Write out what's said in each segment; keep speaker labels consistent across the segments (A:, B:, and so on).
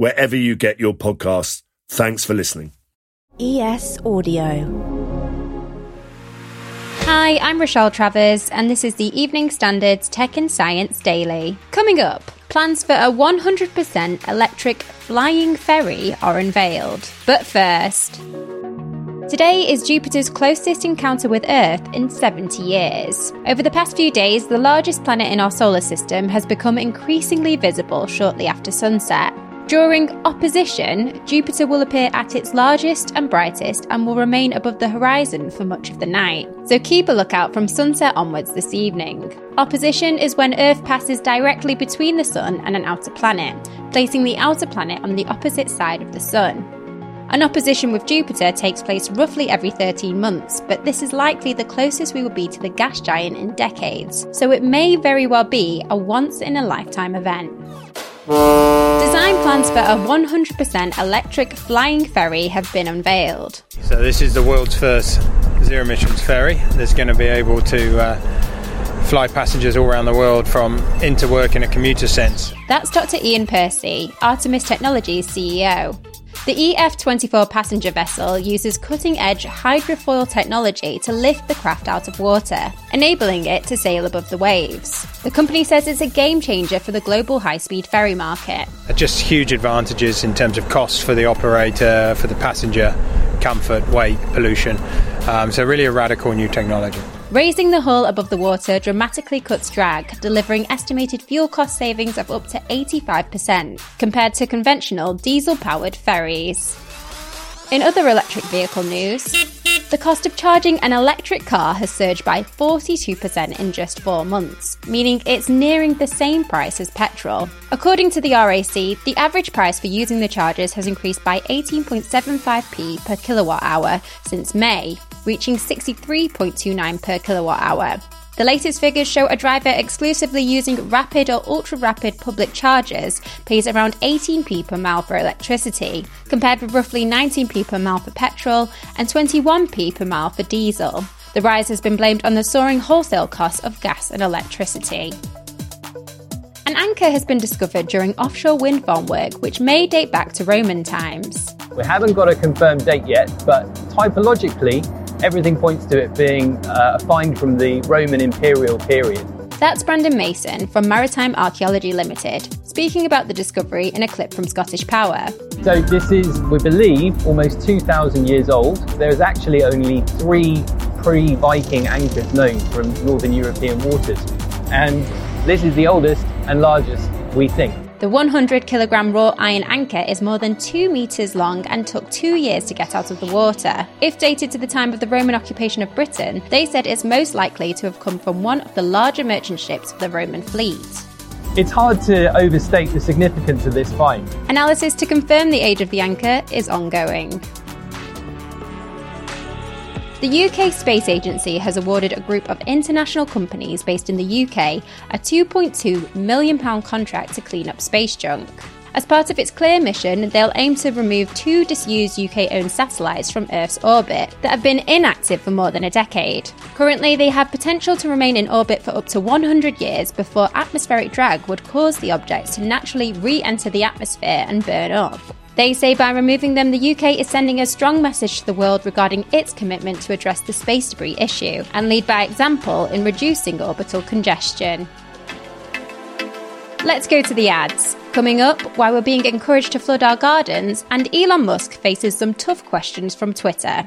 A: wherever you get your podcasts. Thanks for listening.
B: ES Audio.
C: Hi, I'm Rochelle Travers, and this is the Evening Standards Tech and Science Daily. Coming up, plans for a 100% electric flying ferry are unveiled. But first, Today is Jupiter's closest encounter with Earth in 70 years. Over the past few days, the largest planet in our solar system has become increasingly visible shortly after sunset. During opposition, Jupiter will appear at its largest and brightest and will remain above the horizon for much of the night. So keep a lookout from sunset onwards this evening. Opposition is when Earth passes directly between the Sun and an outer planet, placing the outer planet on the opposite side of the Sun. An opposition with Jupiter takes place roughly every 13 months, but this is likely the closest we will be to the gas giant in decades, so it may very well be a once in a lifetime event. Design plans for a 100% electric flying ferry have been unveiled.
D: So, this is the world's first zero emissions ferry that's going to be able to uh, fly passengers all around the world from into work in a commuter sense.
C: That's Dr. Iain Percy, Artemis Technologies CEO. The EF24 passenger vessel uses cutting edge hydrofoil technology to lift the craft out of water, enabling it to sail above the waves. The company says it's a game changer for the global high speed ferry market.
D: Just huge advantages in terms of cost for the operator, for the passenger, comfort, weight, pollution. Um, so, really a radical new technology.
C: Raising the hull above the water dramatically cuts drag, delivering estimated fuel cost savings of up to 85% compared to conventional diesel powered ferries. In other electric vehicle news, the cost of charging an electric car has surged by 42% in just four months, meaning it's nearing the same price as petrol. According to the RAC, the average price for using the chargers has increased by 18.75p per kilowatt hour since May, reaching 63.29 per kilowatt hour. The latest figures show a driver exclusively using rapid or ultra rapid public chargers pays around 18p per mile for electricity, compared with roughly 19p per mile for petrol and 21p per mile for diesel. The rise has been blamed on the soaring wholesale costs of gas and electricity. An anchor has been discovered during offshore wind farm work, which may date back to Roman times.
E: We haven't got a confirmed date yet, but typologically, everything points to it being uh, a find from the Roman imperial period.
C: That's Brandon Mason from Maritime Archaeology Limited, speaking about the discovery in a clip from Scottish Power.
E: So, this is, we believe, almost 2,000 years old. There is actually only three pre Viking anchors known from northern European waters. And this is the oldest and largest, we think.
C: The 100 kilogram wrought iron anchor is more than 2 metres long and took two years to get out of the water. If dated to the time of the Roman occupation of Britain, they said it's most likely to have come from one of the larger merchant ships of the Roman fleet.
E: It's hard to overstate the significance of this find.
C: Analysis to confirm the age of the anchor is ongoing. The UK Space Agency has awarded a group of international companies based in the UK a £2.2 million contract to clean up space junk. As part of its CLEAR mission, they'll aim to remove two disused UK owned satellites from Earth's orbit that have been inactive for more than a decade. Currently, they have potential to remain in orbit for up to 100 years before atmospheric drag would cause the objects to naturally re enter the atmosphere and burn up. They say by removing them, the UK is sending a strong message to the world regarding its commitment to address the space debris issue and lead by example in reducing orbital congestion. Let's go to the ads. Coming up, why we're being encouraged to flood our gardens, and Elon Musk faces some tough questions from Twitter.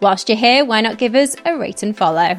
C: Whilst you're here, why not give us a rate and follow?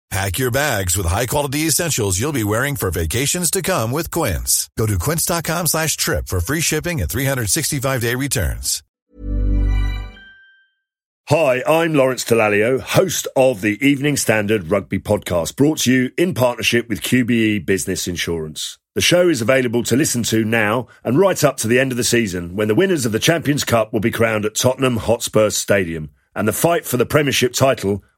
F: Pack your bags with high-quality essentials you'll be wearing for vacations to come with Quince. Go to quince.com slash trip for free shipping and 365-day returns.
A: Hi, I'm Lawrence Dallaglio, host of the Evening Standard Rugby Podcast, brought to you in partnership with QBE Business Insurance. The show is available to listen to now and right up to the end of the season when the winners of the Champions Cup will be crowned at Tottenham Hotspur Stadium and the fight for the Premiership title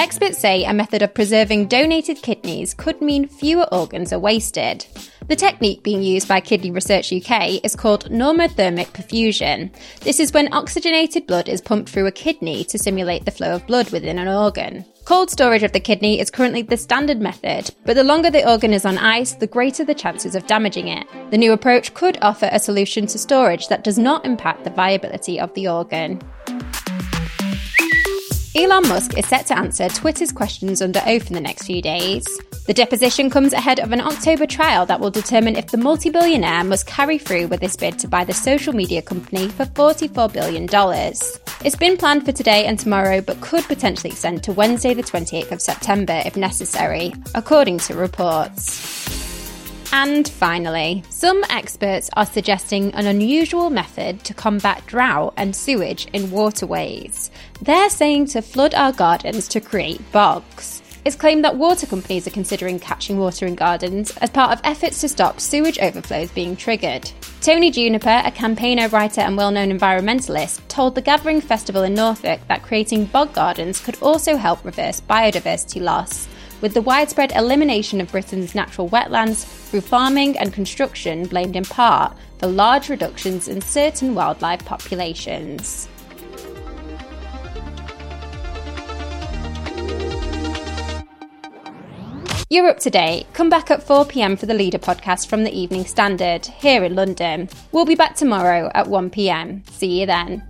C: Experts say a method of preserving donated kidneys could mean fewer organs are wasted. The technique being used by Kidney Research UK is called normothermic perfusion. This is when oxygenated blood is pumped through a kidney to simulate the flow of blood within an organ. Cold storage of the kidney is currently the standard method, but the longer the organ is on ice, the greater the chances of damaging it. The new approach could offer a solution to storage that does not impact the viability of the organ. Elon Musk is set to answer Twitter's questions under oath in the next few days. The deposition comes ahead of an October trial that will determine if the multi billionaire must carry through with his bid to buy the social media company for $44 billion. It's been planned for today and tomorrow, but could potentially extend to Wednesday, the 28th of September if necessary, according to reports. And finally, some experts are suggesting an unusual method to combat drought and sewage in waterways. They're saying to flood our gardens to create bogs. It's claimed that water companies are considering catching water in gardens as part of efforts to stop sewage overflows being triggered. Tony Juniper, a campaigner, writer, and well known environmentalist, told the Gathering Festival in Norfolk that creating bog gardens could also help reverse biodiversity loss with the widespread elimination of Britain's natural wetlands through farming and construction blamed in part for large reductions in certain wildlife populations. You're up to date. Come back at 4 pm for the Leader podcast from the Evening Standard here in London. We'll be back tomorrow at 1 pm. See you then.